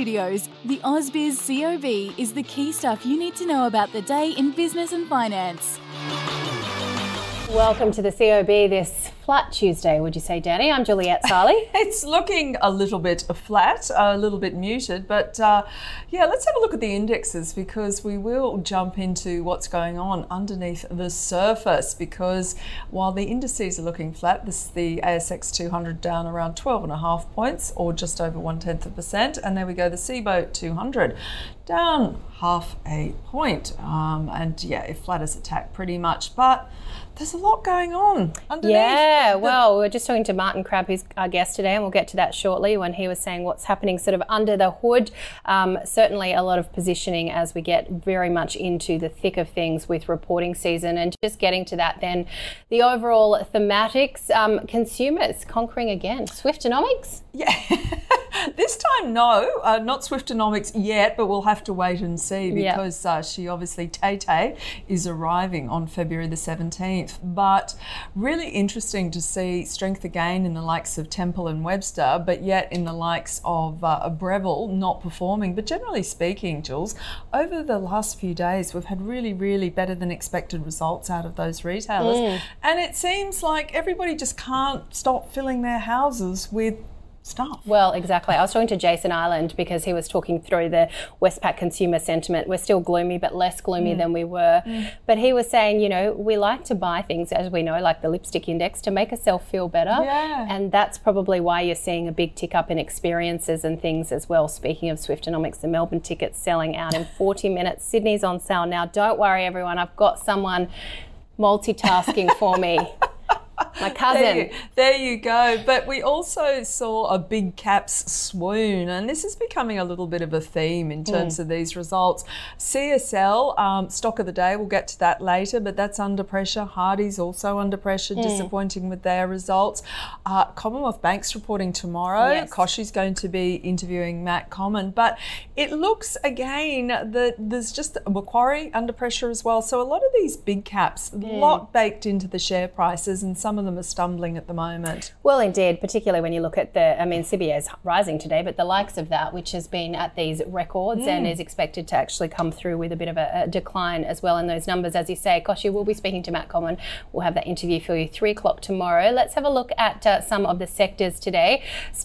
Studios, the AusBiz COB is the key stuff you need to know about the day in business and finance. Welcome to the COB this flat Tuesday, would you say, Danny? I'm Juliette Saly. It's looking a little bit flat, a little bit muted, but uh, yeah, let's have a look at the indexes because we will jump into what's going on underneath the surface. Because while the indices are looking flat, this the ASX 200 down around 12 and a half points, or just over one tenth of a percent, and there we go, the CBOT 200 down half a point, um, and yeah, it flat as attack pretty much, but. There's a lot going on underneath. Yeah, well, we were just talking to Martin Crabb, who's our guest today, and we'll get to that shortly when he was saying what's happening sort of under the hood. Um, certainly a lot of positioning as we get very much into the thick of things with reporting season. And just getting to that, then the overall thematics um, consumers conquering again. Swiftonomics? Yeah. this time, no, uh, not Swiftonomics yet, but we'll have to wait and see because uh, she obviously, Tay Tay, is arriving on February the 17th. But really interesting to see strength again in the likes of Temple and Webster, but yet in the likes of uh, Breville not performing. But generally speaking, Jules, over the last few days, we've had really, really better than expected results out of those retailers. And it seems like everybody just can't stop filling their houses with stuff. Well, exactly. I was talking to Jason Island because he was talking through the Westpac consumer sentiment. We're still gloomy, but less gloomy mm. than we were. Mm. But he was saying, you know, we like to buy things, as we know, like the lipstick index, to make ourselves feel better. Yeah. And that's probably why you're seeing a big tick up in experiences and things as well. Speaking of Swiftonomics, the Melbourne tickets selling out in 40 minutes. Sydney's on sale now. Don't worry, everyone. I've got someone multitasking for me. My cousin. There you, there you go. But we also saw a big caps swoon, and this is becoming a little bit of a theme in terms of these results. CSL, um, stock of the day, we'll get to that later, but that's under pressure. Hardie's also under pressure, disappointing with their results. Uh, Commonwealth Bank's reporting tomorrow. Yes. Kochie's going to be interviewing Matt Comyn, but it looks again that there's just Macquarie under pressure as well. So a lot of these big caps, a lot baked into the share prices, and some of them are stumbling at the moment. Well, indeed, particularly when you look at the, I mean, CBA's rising today, but the likes of that, which has been at these records and is expected to actually come through with a bit of a, a decline as well in those numbers. As you say, Kochie will be speaking to Matt Comyn. We'll have that interview for you three o'clock tomorrow. Let's have a look at uh, some of the sectors today.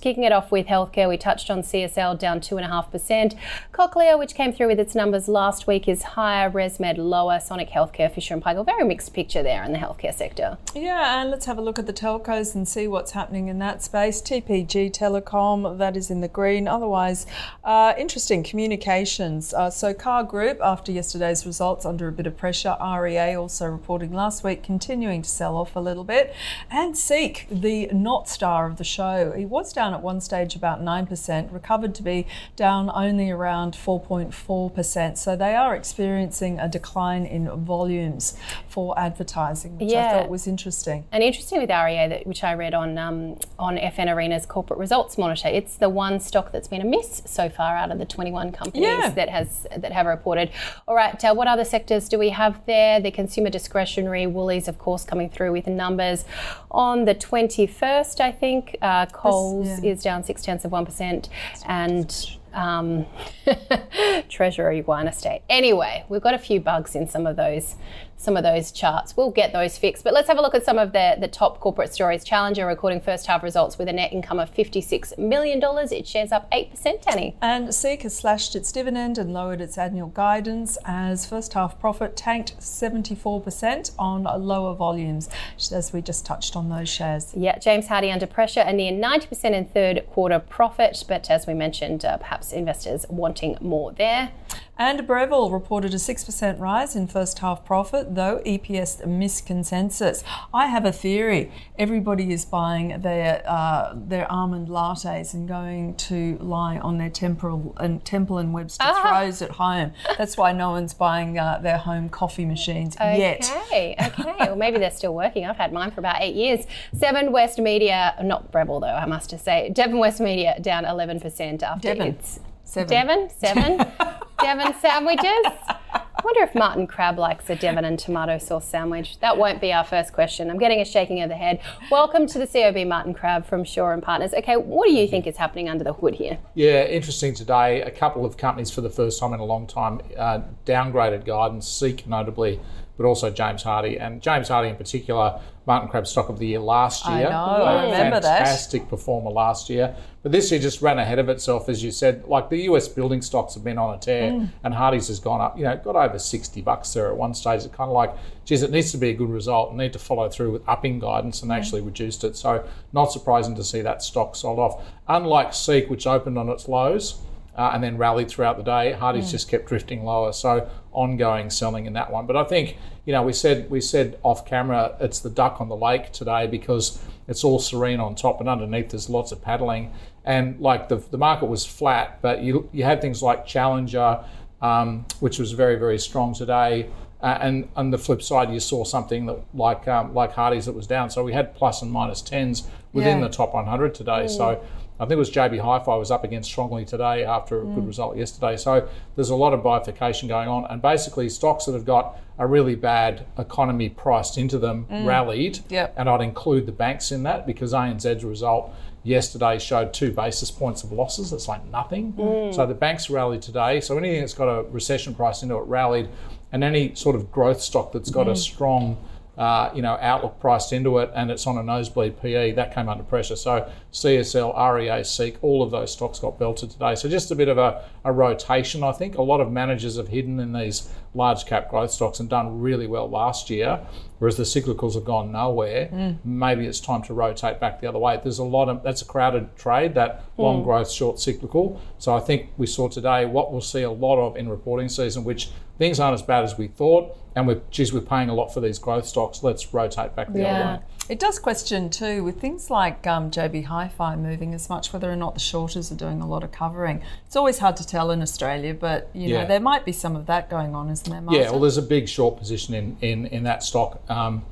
Kicking it off with healthcare, we touched on CSL down 2.5%. Cochlear, which came through with its numbers last week, is higher. ResMed lower. Sonic Healthcare, Fisher and Paykel, very mixed picture there in the healthcare sector. Yeah, and let's have a look at the telcos and see what's happening in that space. TPG Telecom, that is in the green. Otherwise, uh, interesting communications. Uh, so, Car Group, after yesterday's results, under a bit of pressure. REA also reporting last week, continuing to sell off a little bit. And Seek, the not star of the show, he was down at one stage about 9%, recovered to be down only around 4.4%. So, they are experiencing a decline in volumes for advertising, which I thought was interesting. And interesting with REA, that, which I read on um, on FN Arena's corporate results monitor, it's the one stock that's been a miss so far out of the 21 companies Yeah. that has that have reported. All right, uh, what other sectors do we have there? The consumer discretionary, Woolies, of course, coming through with numbers on the 21st. I think uh, Coles yeah. is down six tenths of one percent, and um, Treasury Wine state. Anyway, we've got a few bugs in some of those some of those charts. We'll get those fixed. But let's have a look at some of the, the top corporate stories. Challenger recording first half results with a net income of $56 million. It shares up 8%, Danny. And Seek has slashed its dividend and lowered its annual guidance as first half profit tanked 74% on lower volumes, as we just touched on those shares. Yeah, James Hardie under pressure, a near 90% in third quarter profit. But as we mentioned, uh, perhaps investors wanting more there. And Breville reported a 6% rise in first half profit, though EPS missed consensus. I have a theory. Everybody is buying their uh, their almond lattes and going to lie on their Temple and Temple and Webster Ah. throws at home. That's why no one's buying uh, their home coffee machines yet. Okay, okay. well, maybe they're still working. I've had mine for about eight years. Seven West Media, not Breville though, I must say. Devon West Media down 11% after Devon. its. Seven. Devon? Seven? Devon sandwiches? I wonder if Martin Crabb likes a Devon and tomato sauce sandwich. That won't be our first question. I'm getting a shaking of the head. Welcome to the COB Martin Crabb from Shaw and Partners. Okay, what do you think is happening under the hood here? Yeah, interesting today. A couple of companies for the first time in a long time uh, downgraded guidance, Seek notably, but also James Hardie. And James Hardie in particular, Martin Crabb stock of the year last I year. know, I remember that. Fantastic performer last year. But this year just ran ahead of itself, as you said. Like the US building stocks have been on a tear, Mm. and Hardie's has gone up, you know, got over 60 bucks there at one stage. It's kind of like, geez, it needs to be a good result need to follow through with upping guidance and actually reduced it. So, not surprising to see that stock sold off. Unlike Seek, which opened on its lows, uh, and then rallied throughout the day. Hardie's just kept drifting lower, so ongoing selling in that one. But I think you know we said we said off camera it's the duck on the lake today because it's all serene on top and underneath there's lots of paddling and like the the market was flat, but you you had things like Challenger, um, which was very very strong today. Uh, and on the flip side, you saw something that like um, like Hardie's that was down. So we had plus and minus tens within Yeah. the top 100 today. So I think it was JB Hi-Fi was up against strongly today after a Mm. good result yesterday. So there's a lot of bifurcation going on, and basically stocks that have got a really bad economy priced into them rallied. Mm. Yep. And I'd include the banks in that because ANZ's result yesterday showed two basis points of losses. It's like nothing. So the banks rallied today. So anything that's got a recession price into it rallied, and any sort of growth stock that's got a strong uh, you know, outlook priced into it, and it's on a nosebleed PE, that came under pressure. So CSL, REA, Seek, all of those stocks got belted today. So just a bit of a, a rotation, I think. A lot of managers have hidden in these large cap growth stocks and done really well last year, whereas the cyclicals have gone nowhere. Hmm. Maybe it's time to rotate back the other way. There's a lot of that's a crowded trade, that long hmm. growth, short cyclical. So I think we saw today what we'll see a lot of in reporting season, which things aren't as bad as we thought. And we're, geez, we're paying a lot for these growth stocks. Let's rotate back the other way. It does question too, with things like um, JB Hi-Fi moving as much, whether or not the shorters are doing a lot of covering. It's always hard to tell in Australia, but you know Yeah. there might be some of that going on, isn't there? Martin? Yeah, well, there's a big short position in in, in that stock. Um,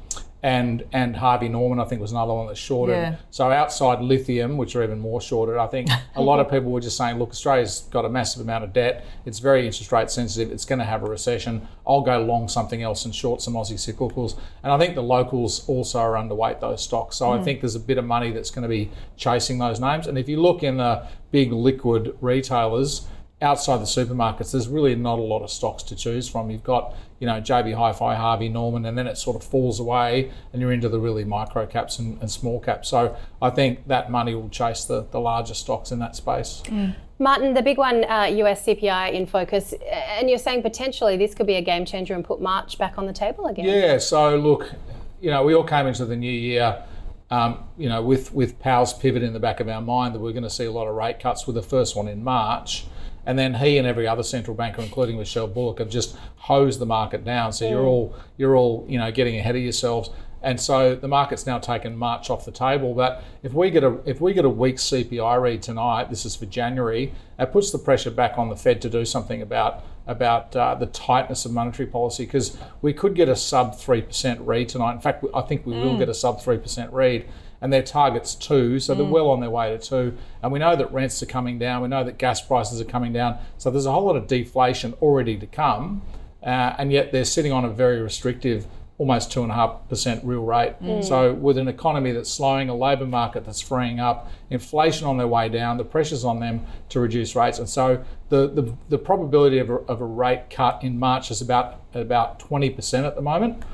and and Harvey Norman, I think, was another one that shorted. Yeah. So outside lithium, which are even more shorted, I think a lot of people were just saying, look, Australia's got a massive amount of debt. It's very interest rate sensitive. It's going to have a recession. I'll go long something else and short some Aussie cyclicals. And I think the locals also are underweight those stocks. So I mm. think there's a bit of money that's going to be chasing those names. And if you look in the big liquid retailers, outside the supermarkets, there's really not a lot of stocks to choose from. You've got, you know, JB Hi-Fi, Harvey Norman, and then it sort of falls away, and you're into the really micro caps and, and small caps. So I think that money will chase the, the larger stocks in that space. Martin, the big one, uh, US CPI in focus, and you're saying potentially this could be a game changer and put March back on the table again. Yeah. So look, you know, we all came into the new year. Um, you know, with with Powell's pivot in the back of our mind that we're going to see a lot of rate cuts, with the first one in March, and then he and every other central banker, including Michelle Bullock, have just hosed the market down. So you're all you're all you know getting ahead of yourselves. And so the market's now taken March off the table. But if we get a if we get a weak CPI read tonight, this is for January, it puts the pressure back on the Fed to do something about about uh, the tightness of monetary policy because we could get a sub three percent read tonight. In fact, I think we will get a sub three percent read. And their target's two, so they're well on their way to two. And we know that rents are coming down. We know that gas prices are coming down. So there's a whole lot of deflation already to come. Uh, and yet they're sitting on a very restrictive almost two and a half percent real rate. So with an economy that's slowing, a labour market that's freeing up, inflation on their way down, the pressures on them to reduce rates, and so the the, the probability of a, of a rate cut in March is about about twenty percent at the moment.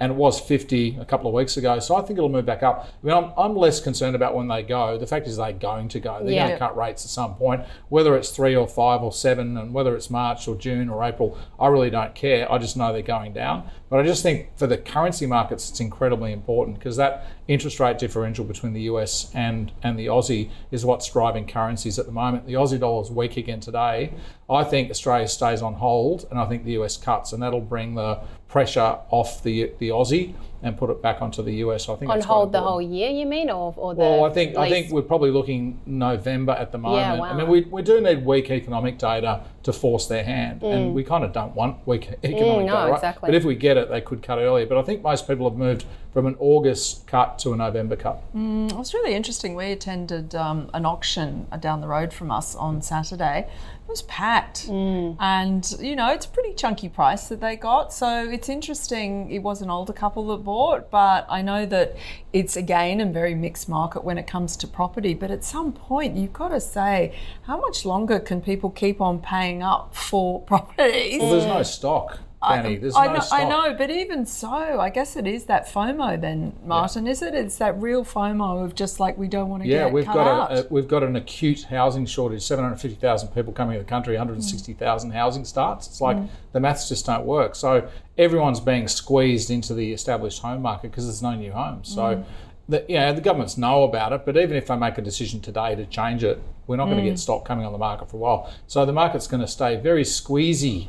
And it was 50 a couple of weeks ago, so I think it'll move back up. I mean, I'm, I'm less concerned about when they go. The fact is, they're going to go. They're Yeah. going to cut rates at some point, whether it's three or five or seven, and whether it's March or June or April. I really don't care. I just know they're going down. But I just think for the currency markets, it's incredibly important because that interest rate differential between the US and and the Aussie is what's driving currencies at the moment. The Aussie dollar is weak again today. I think Australia stays on hold, and I think the US cuts, and that'll bring the pressure off the the Aussie and put it back onto the US. I think On that's hold the whole year, you mean, or, or the Well, I think I think we're probably looking November at the moment. I wow. I mean, we, we do need weak economic data to force their hand, and we kind of don't want weak economic Mm. no, data. Right? exactly. But if we get it, they could cut earlier. But I think most people have moved from an August cut to a November cut. Mm. It was really interesting. We attended um, an auction down the road from us on Saturday. It was packed, Mm. and you know it's a pretty chunky price that they got. So it's interesting. It was an older couple that bought, but I know that it's again a very mixed market when it comes to property. But at some point, you've got to say, how much longer can people keep on paying up for properties? Well, there's no stock, Danny. There's I no know, stock. I know, but even so, I guess it is that FOMO then, Martin, is it? It's that real FOMO of just like we don't want to Yeah, get we've cut got out. a, a we've got an acute housing shortage. Seven hundred fifty thousand people coming to the country, one hundred sixty thousand housing starts. It's like Mm. the maths just don't work. So everyone's being squeezed into the established home market because there's no new homes. Mm. So. The, yeah, the governments know about it, but even if they make a decision today to change it, we're not going to Mm. get stock coming on the market for a while. So the market's going to stay very squeezy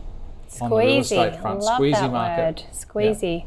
on the real Squeezy. estate front. Love squeezy that market. word. Squeezy.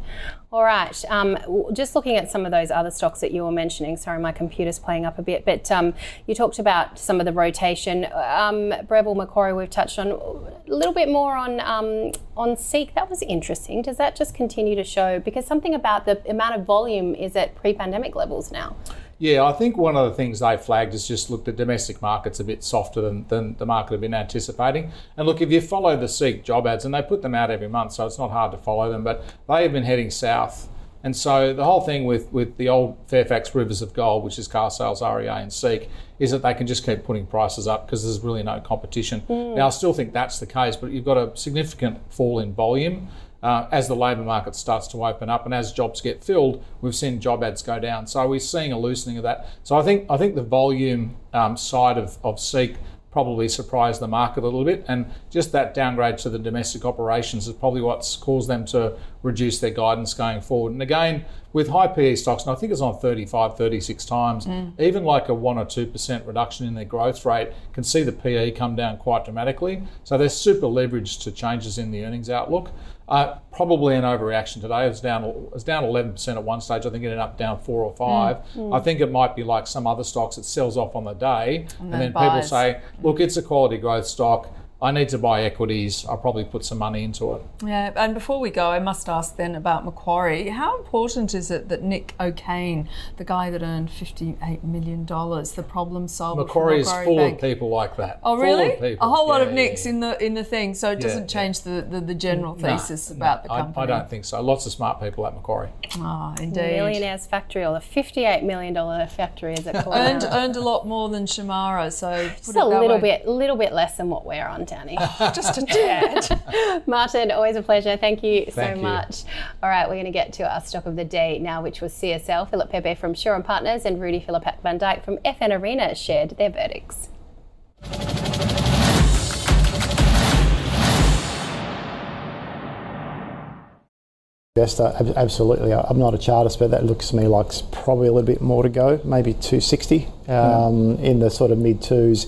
All right. Um, just looking at some of those other stocks that you were mentioning. Sorry, my computer's playing up a bit. But um, you talked about some of the rotation. Um, Breville, Macquarie, we've touched on a little bit more on um, on Seek. That was interesting. Does that just continue to show? Because something about the amount of volume is at pre-pandemic levels now. Yeah, I think one of the things they flagged is just look, the domestic market's a bit softer than, than the market had been anticipating. And look, if you follow the Seek job ads, and they put them out every month, so it's not hard to follow them, but they have been heading south. And so the whole thing with, with the old Fairfax Rivers of Gold, which is car sales, REA, and Seek, is that they can just keep putting prices up because there's really no competition. Mm. Now, I still think that's the case, but you've got a significant fall in volume. Uh, as the labour market starts to open up and as jobs get filled, we've seen job ads go down. So we're seeing a loosening of that. So I think I think the volume um, side of, of Seek probably surprised the market a little bit, and just that downgrade to the domestic operations is probably what's caused them to reduce their guidance going forward. And again, with high PE stocks, and I think it's on 35, 36 times, even like a 1 or 2% reduction in their growth rate can see the PE come down quite dramatically. So they're super leveraged to changes in the earnings outlook. Uh, probably an overreaction today. It was down. It was down 11% at one stage. I think it ended up down four or five. I think it might be like some other stocks. It sells off on the day, and, then then people say, "Look, it's a quality growth stock. I need to buy equities. I'll probably put some money into it." Yeah, and before we go, I must ask then about Macquarie. How important is it that Nick O'Kane, the guy that earned $58 million, the problem solver Macquarie for is full Bank? of people like that. Oh Full really? of people. A whole lot Yeah, of nicks yeah. in the in the thing, so it doesn't change the, the, the general thesis no, about the company. I, don't think so. Lots of smart people at Macquarie. Ah, indeed. Millionaire's Factory, or the $58 million factory, as it called? Earned, earned a lot more than Shemara, so Just a little way. bit, little bit less than what we're on, Danny. just a tad. Martin, always a pleasure. Thank you so Thank you. much. All right, we're going to get to our stock of the day now, which was CSL. Philip Pepe from Shaw and Partners and Rudy Philip Van Dyke from FN Arena shared their verdicts. Investor, ab- absolutely. I'm not a chartist, but that looks to me like probably a little bit more to go, maybe 260 um, in the sort of mid twos.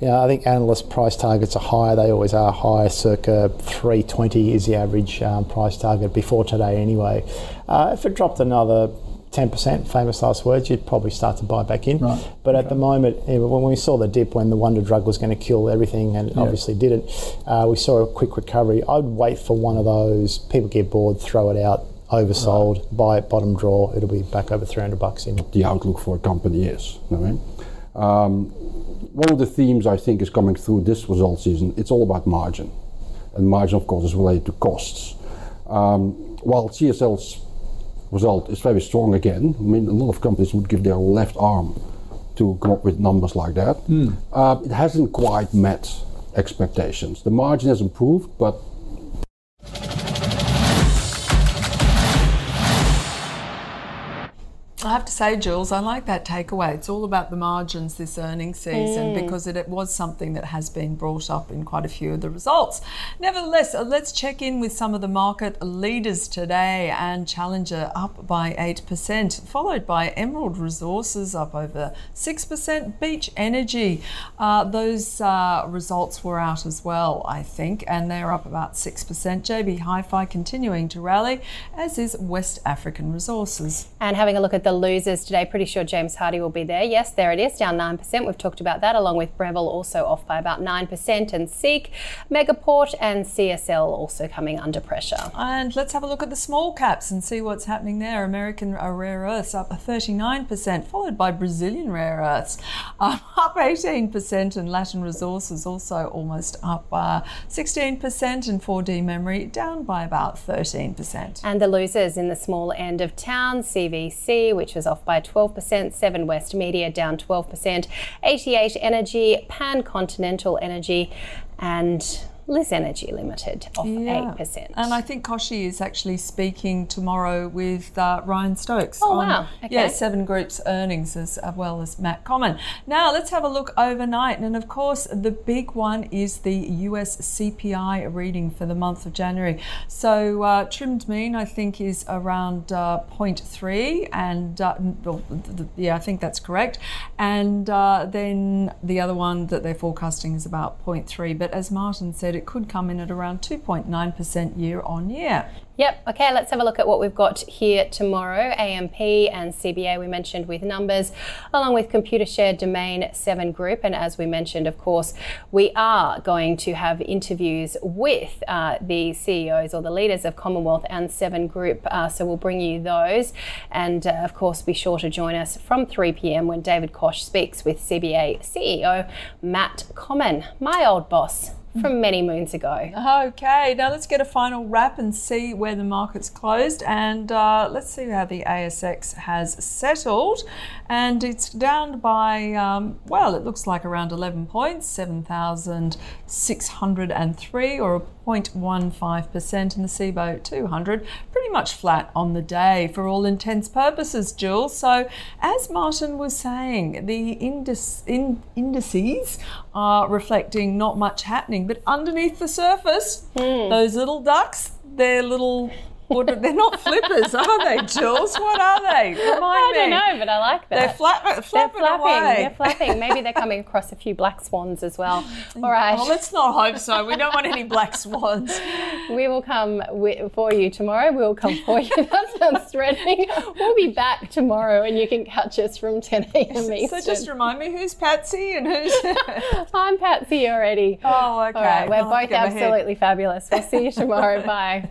You know, I think analyst price targets are higher. They always are higher. Circa 320 is the average um, price target before today, anyway. Uh, if it dropped another 10%, famous last words, you'd probably start to buy back in. But at the moment, when we saw the dip when the wonder drug was going to kill everything, and it obviously didn't, uh, we saw a quick recovery. I'd wait for one of those. People get bored, throw it out, oversold, buy it, bottom draw. It'll be back over 300 bucks in. the outlook for a company is. know, right? Um, one of the themes I think is coming through this result season, it's all about margin. And margin, of course, is related to costs. Um, while CSL's result is very strong again. I mean, a lot of companies would give their left arm to come up with numbers like that. Uh, it hasn't quite met expectations. The margin has improved, but have to say, Jules, I like that takeaway. It's all about the margins this earnings season because it, it was something that has been brought up in quite a few of the results. Nevertheless, uh, let's check in with some of the market leaders today. And Challenger up by 8%, followed by Emerald Resources up over 6%, Beach Energy. Uh, those uh, results were out as well, I think, and they're up about 6%. JB Hi Fi continuing to rally, as is West African Resources. And having a look at the losers today, pretty sure James Hardie will be there. Yes, there it is, down 9%. We've talked about that, along with Breville also off by about 9%, and Seek, Megaport, and CSL also coming under pressure. And let's have a look at the small caps and see what's happening there. American rare earths up 39%, followed by Brazilian rare earths um, up 18%, and Latin resources also almost up uh, 16%, and 4D memory down by about 13%. And the losers in the small end of town, CVC, which was off by 12%, Seven West Media down 12%, 88 Energy, Pancontinental Energy, and Liz Energy Limited off 8%. And I think Kochie is actually speaking tomorrow with uh, Ryan Stokes. Oh, on, wow. Yeah, Seven Group's earnings as well as Matt Comyn. Now let's have a look overnight. And of course, the big one is the US CPI reading for the month of January. So uh, trimmed mean, I think, is around uh, 0.3. And uh, well, yeah, I think that's correct. And uh, then the other one that they're forecasting is about 0.3. But as Martin said, it could come in at around 2.9% year on year. Yep. Okay, let's have a look at what we've got here tomorrow. AMP and CBA we mentioned with numbers, along with Computershare domain 7 Group. And as we mentioned, of course, we are going to have interviews with uh, the CEOs or the leaders of Commonwealth and 7 Group. Uh, so we'll bring you those. And uh, of course, be sure to join us from 3 p.m. when David Koch speaks with CBA CEO Matt Comyn, my old boss from many moons ago. Okay, now let's get a final wrap and see where the market's closed. And uh, let's see how the ASX has settled. And it's down by, um, well, it looks like around 11 points, 7,603 or 0.15%. And the SIBO 200 pretty much flat on the day for all intents purposes, Jules. So, as Martin was saying, the indice, in, indices are reflecting not much happening, but underneath the surface, hmm. those little ducks, they're little. Are, they're not flippers, are they, Jules? What are they? Remind I me. don't know, but I like that. They're flap, They're flapping, flapping. away. They're flapping. Maybe they're coming across a few black swans as well. All right. Oh, let's not hope so. We don't want any black swans. we will come wi- for you tomorrow. We will come for you. that sounds threatening. We'll be back tomorrow and you can catch us from 10 a.m. Eastern. So just remind me who's Patsy and who's. I'm Patsy already. oh, okay. All right. We're I'll both get my head. absolutely fabulous. We'll see you tomorrow. Bye.